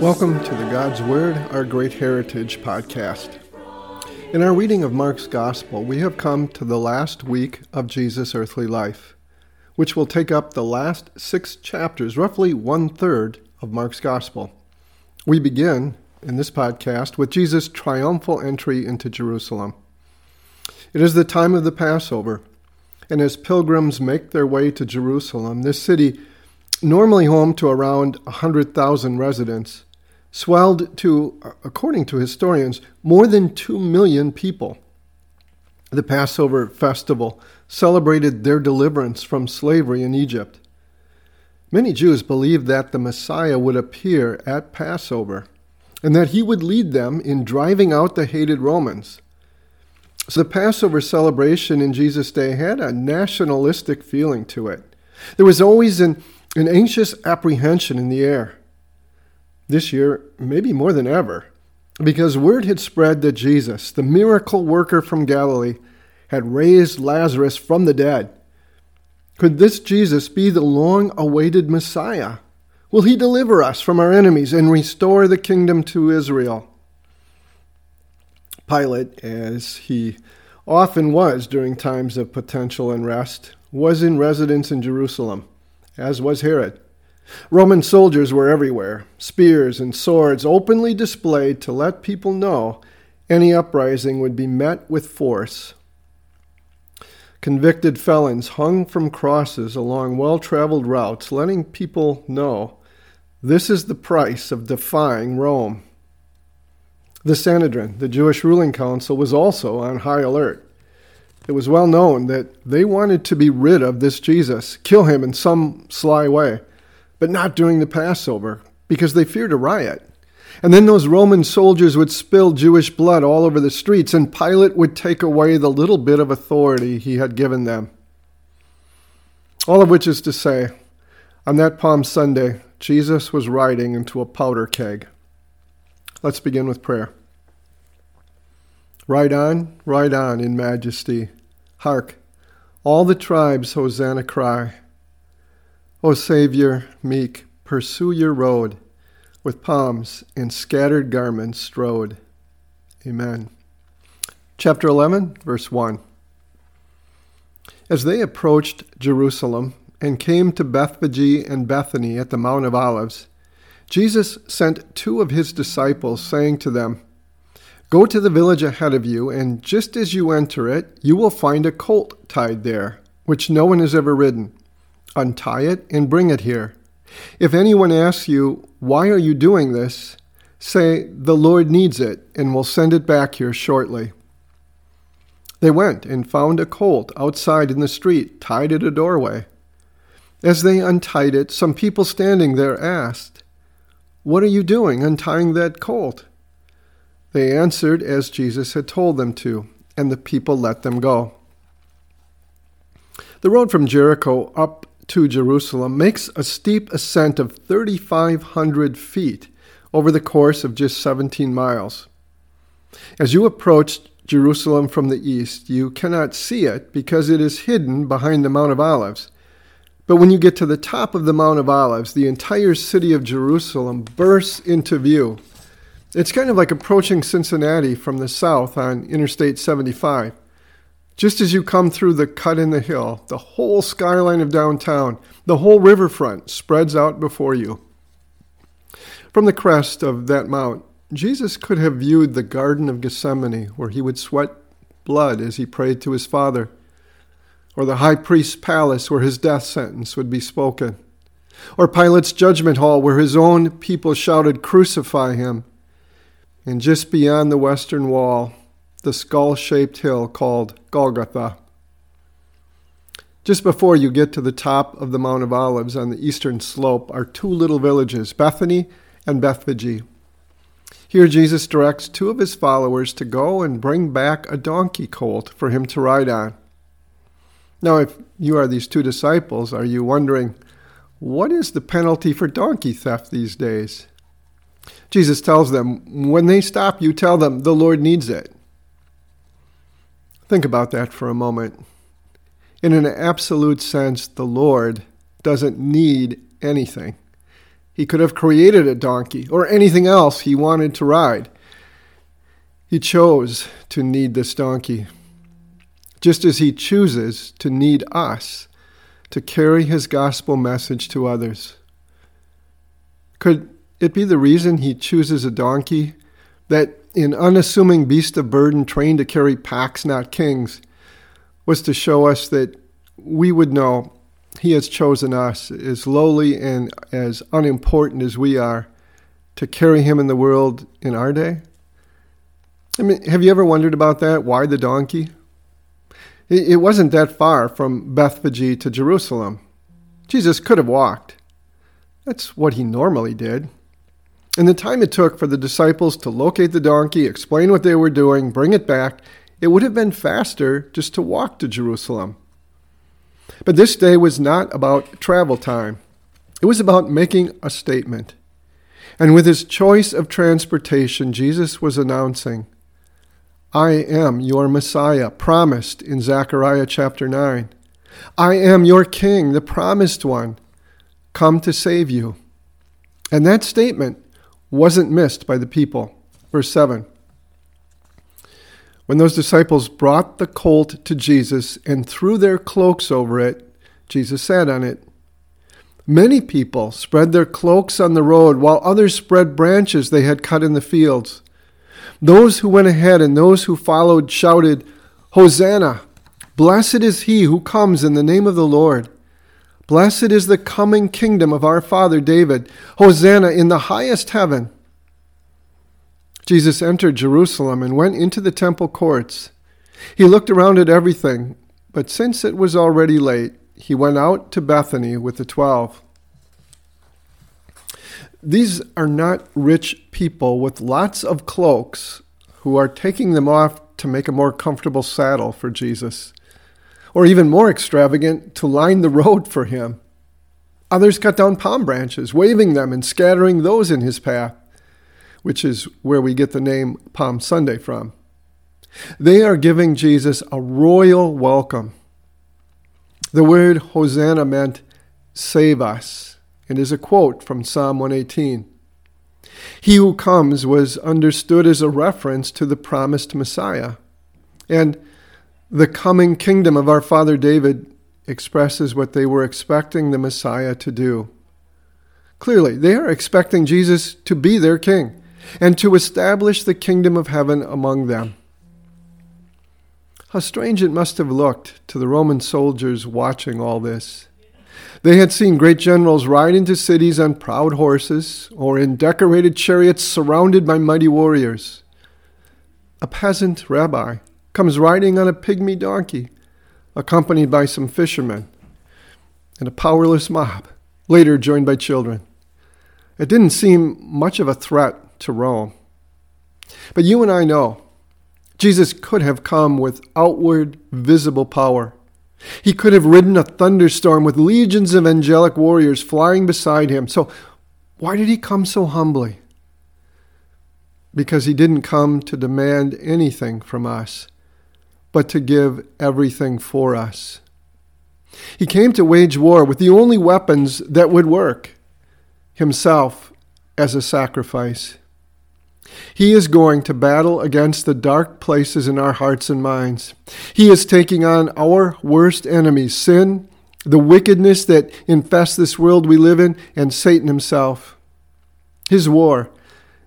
Welcome to the God's Word, our Great Heritage podcast. In our reading of Mark's Gospel, we have come to the last week of Jesus' earthly life, which will take up the last six chapters, roughly one third of Mark's Gospel. We begin in this podcast with Jesus' triumphal entry into Jerusalem. It is the time of the Passover, and as pilgrims make their way to Jerusalem, this city, normally home to around 100,000 residents, swelled to, according to historians, more than 2 million people. The Passover festival celebrated their deliverance from slavery in Egypt. Many Jews believed that the Messiah would appear at Passover and that he would lead them in driving out the hated Romans. So the Passover celebration in Jesus' day had a nationalistic feeling to it. There was always an, an anxious apprehension in the air this year, maybe more than ever, because word had spread that Jesus, the miracle worker from Galilee, had raised Lazarus from the dead. Could this Jesus be the long awaited Messiah? Will he deliver us from our enemies and restore the kingdom to Israel? Pilate, as he often was during times of potential unrest, was in residence in Jerusalem, as was Herod. Roman soldiers were everywhere, spears and swords openly displayed to let people know any uprising would be met with force. Convicted felons hung from crosses along well traveled routes, letting people know this is the price of defying Rome. The Sanhedrin, the Jewish ruling council, was also on high alert. It was well known that they wanted to be rid of this Jesus, kill him in some sly way but not during the Passover, because they feared a riot. And then those Roman soldiers would spill Jewish blood all over the streets, and Pilate would take away the little bit of authority he had given them. All of which is to say, on that Palm Sunday, Jesus was riding into a powder keg. Let's begin with prayer. Ride on, ride on in majesty. Hark, all the tribes Hosanna cry. O Savior, meek, pursue your road with palms and scattered garments strode. Amen. Chapter 11, verse 1. As they approached Jerusalem and came to Bethphage and Bethany at the Mount of Olives, Jesus sent two of his disciples, saying to them, Go to the village ahead of you, and just as you enter it, you will find a colt tied there, which no one has ever ridden untie it, and bring it here. If anyone asks you, Why are you doing this? say, The Lord needs it, and will send it back here shortly. They went and found a colt outside in the street, tied at a doorway. As they untied it, some people standing there asked, What are you doing untying that colt? They answered as Jesus had told them to, and the people let them go. The road from Jericho up to Jerusalem makes a steep ascent of 3,500 feet over the course of just 17 miles. As you approach Jerusalem from the east, you cannot see it because it is hidden behind the Mount of Olives. But when you get to the top of the Mount of Olives, the entire city of Jerusalem bursts into view. It's kind of like approaching Cincinnati from the south on Interstate 75. Just as you come through the cut in the hill, the whole skyline of downtown, the whole riverfront spreads out before you. From the crest of that mount, Jesus could have viewed the Garden of Gethsemane, where he would sweat blood as he prayed to his Father, or the high priest's palace, where his death sentence would be spoken, or Pilate's judgment hall, where his own people shouted, Crucify him. And just beyond the western wall, the skull shaped hill called Golgotha. Just before you get to the top of the Mount of Olives on the eastern slope are two little villages, Bethany and Bethphage. Here Jesus directs two of his followers to go and bring back a donkey colt for him to ride on. Now, if you are these two disciples, are you wondering, what is the penalty for donkey theft these days? Jesus tells them, when they stop, you tell them the Lord needs it. Think about that for a moment. In an absolute sense, the Lord doesn't need anything. He could have created a donkey or anything else he wanted to ride. He chose to need this donkey, just as he chooses to need us to carry his gospel message to others. Could it be the reason he chooses a donkey? That an unassuming beast of burden trained to carry packs, not kings, was to show us that we would know he has chosen us, as lowly and as unimportant as we are, to carry him in the world in our day? I mean, have you ever wondered about that? Why the donkey? It wasn't that far from Bethphage to Jerusalem. Jesus could have walked. That's what he normally did. And the time it took for the disciples to locate the donkey, explain what they were doing, bring it back, it would have been faster just to walk to Jerusalem. But this day was not about travel time, it was about making a statement. And with his choice of transportation, Jesus was announcing, I am your Messiah, promised in Zechariah chapter 9. I am your King, the promised one, come to save you. And that statement wasn't missed by the people. Verse 7. When those disciples brought the colt to Jesus and threw their cloaks over it, Jesus sat on it. Many people spread their cloaks on the road, while others spread branches they had cut in the fields. Those who went ahead and those who followed shouted, Hosanna! Blessed is he who comes in the name of the Lord. Blessed is the coming kingdom of our father David. Hosanna in the highest heaven. Jesus entered Jerusalem and went into the temple courts. He looked around at everything, but since it was already late, he went out to Bethany with the twelve. These are not rich people with lots of cloaks who are taking them off to make a more comfortable saddle for Jesus, or even more extravagant, to line the road for him. Others cut down palm branches, waving them and scattering those in his path, which is where we get the name Palm Sunday from. They are giving Jesus a royal welcome. The word Hosanna meant save us and is a quote from Psalm 118. He who comes was understood as a reference to the promised Messiah. And the coming kingdom of our father David expresses what they were expecting the Messiah to do. Clearly, they are expecting Jesus to be their king and to establish the kingdom of heaven among them. How strange it must have looked to the Roman soldiers watching all this. They had seen great generals ride into cities on proud horses or in decorated chariots surrounded by mighty warriors. A peasant rabbi comes riding on a pygmy donkey, accompanied by some fishermen, and a powerless mob, later joined by children. It didn't seem much of a threat to Rome. But you and I know Jesus could have come with outward, visible power he could have ridden a thunderstorm with legions of angelic warriors flying beside him. So, why did he come so humbly? Because he didn't come to demand anything from us, but to give everything for us. He came to wage war with the only weapons that would work himself as a sacrifice. He is going to battle against the dark places in our hearts and minds. He is taking on our worst enemies sin, the wickedness that infests this world we live in, and Satan himself. His war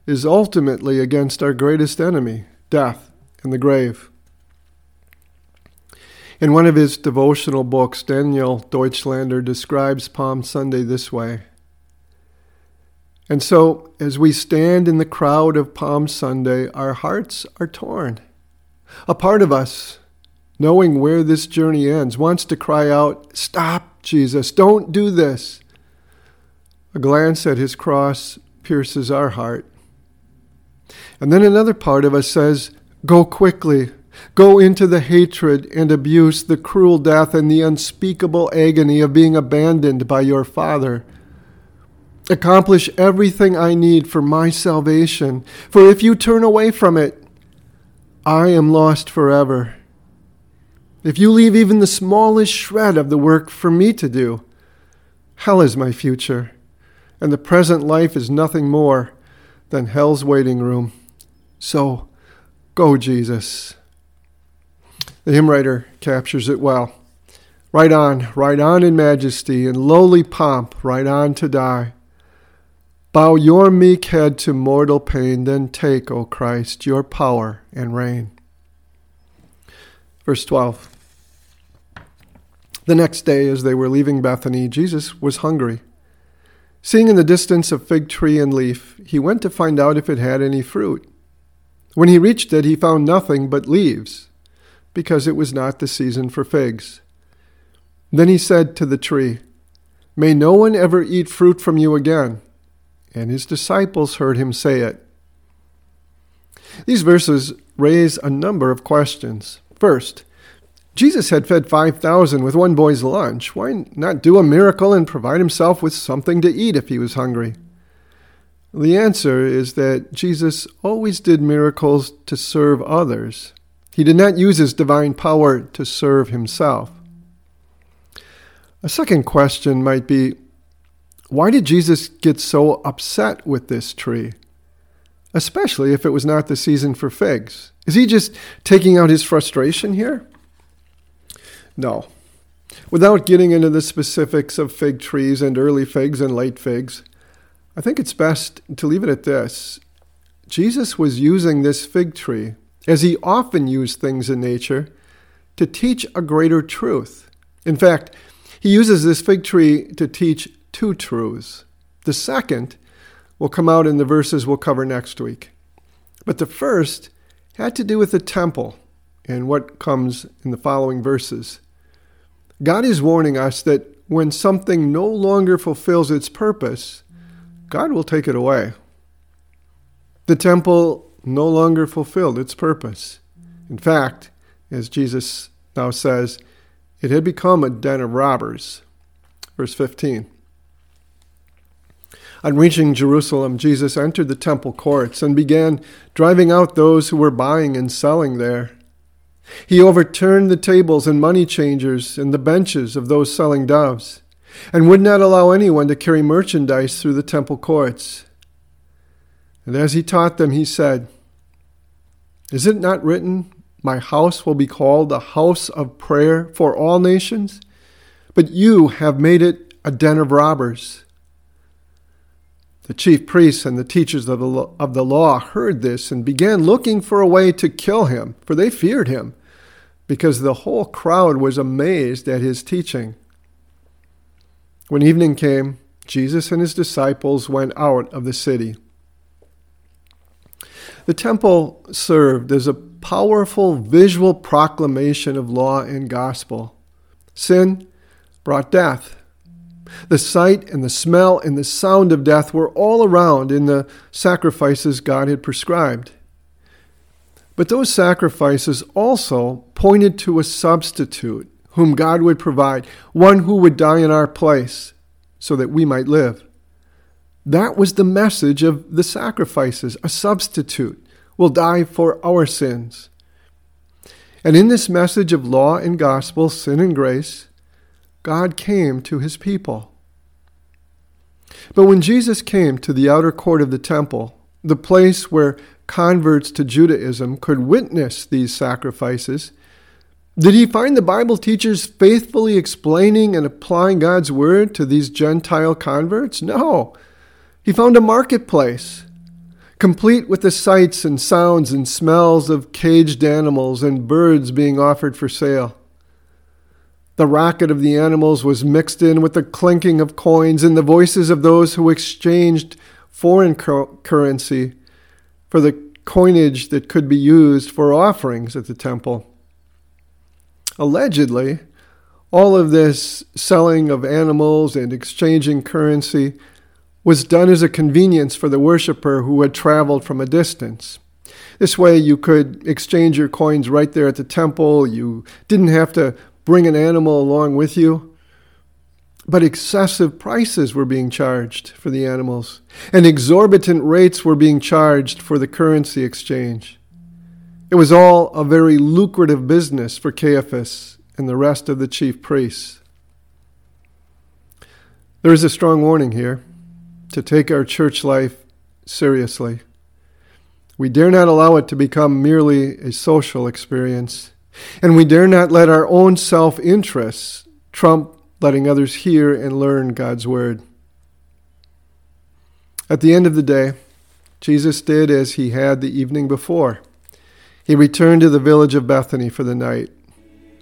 is ultimately against our greatest enemy, death and the grave. In one of his devotional books, Daniel Deutschlander describes Palm Sunday this way and so, as we stand in the crowd of Palm Sunday, our hearts are torn. A part of us, knowing where this journey ends, wants to cry out, Stop, Jesus, don't do this. A glance at his cross pierces our heart. And then another part of us says, Go quickly. Go into the hatred and abuse, the cruel death, and the unspeakable agony of being abandoned by your Father Accomplish everything I need for my salvation, for if you turn away from it, I am lost forever. If you leave even the smallest shred of the work for me to do, hell is my future, and the present life is nothing more than hell's waiting room. So, go, Jesus. The hymn writer captures it well. Right on, right on in majesty, in lowly pomp, right on to die. Bow your meek head to mortal pain, then take, O Christ, your power and reign. Verse 12. The next day, as they were leaving Bethany, Jesus was hungry. Seeing in the distance a fig tree and leaf, he went to find out if it had any fruit. When he reached it, he found nothing but leaves, because it was not the season for figs. Then he said to the tree, May no one ever eat fruit from you again. And his disciples heard him say it. These verses raise a number of questions. First, Jesus had fed 5,000 with one boy's lunch. Why not do a miracle and provide himself with something to eat if he was hungry? The answer is that Jesus always did miracles to serve others. He did not use his divine power to serve himself. A second question might be why did Jesus get so upset with this tree? Especially if it was not the season for figs. Is he just taking out his frustration here? No. Without getting into the specifics of fig trees and early figs and late figs, I think it's best to leave it at this. Jesus was using this fig tree, as he often used things in nature, to teach a greater truth. In fact, he uses this fig tree to teach two truths. The second will come out in the verses we'll cover next week. But the first had to do with the temple and what comes in the following verses. God is warning us that when something no longer fulfills its purpose, God will take it away. The temple no longer fulfilled its purpose. In fact, as Jesus now says, it had become a den of robbers. Verse 15. On reaching Jerusalem, Jesus entered the temple courts and began driving out those who were buying and selling there. He overturned the tables and money changers and the benches of those selling doves, and would not allow anyone to carry merchandise through the temple courts. And as he taught them, he said, Is it not written, My house will be called a house of prayer for all nations? But you have made it a den of robbers. The chief priests and the teachers of the, of the law heard this and began looking for a way to kill him, for they feared him, because the whole crowd was amazed at his teaching. When evening came, Jesus and his disciples went out of the city. The temple served as a powerful visual proclamation of law and gospel. Sin brought death the sight and the smell and the sound of death were all around in the sacrifices God had prescribed. But those sacrifices also pointed to a substitute whom God would provide, one who would die in our place so that we might live. That was the message of the sacrifices. A substitute will die for our sins. And in this message of law and gospel, sin and grace, God came to his people. But when Jesus came to the outer court of the temple, the place where converts to Judaism could witness these sacrifices, did he find the Bible teachers faithfully explaining and applying God's word to these Gentile converts? No. He found a marketplace, complete with the sights and sounds and smells of caged animals and birds being offered for sale. The racket of the animals was mixed in with the clinking of coins and the voices of those who exchanged foreign currency for the coinage that could be used for offerings at the temple. Allegedly, all of this selling of animals and exchanging currency was done as a convenience for the worshiper who had traveled from a distance. This way, you could exchange your coins right there at the temple. You didn't have to bring an animal along with you. But excessive prices were being charged for the animals, and exorbitant rates were being charged for the currency exchange. It was all a very lucrative business for Caiaphas and the rest of the chief priests. There is a strong warning here to take our church life seriously. We dare not allow it to become merely a social experience, and we dare not let our own self interests trump letting others hear and learn God's Word. At the end of the day, Jesus did as he had the evening before. He returned to the village of Bethany for the night.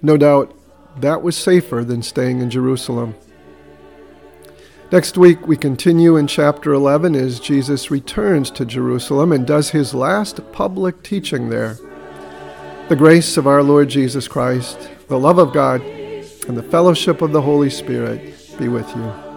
No doubt that was safer than staying in Jerusalem. Next week, we continue in chapter 11 as Jesus returns to Jerusalem and does his last public teaching there. The grace of our Lord Jesus Christ, the love of God, and the fellowship of the Holy Spirit be with you.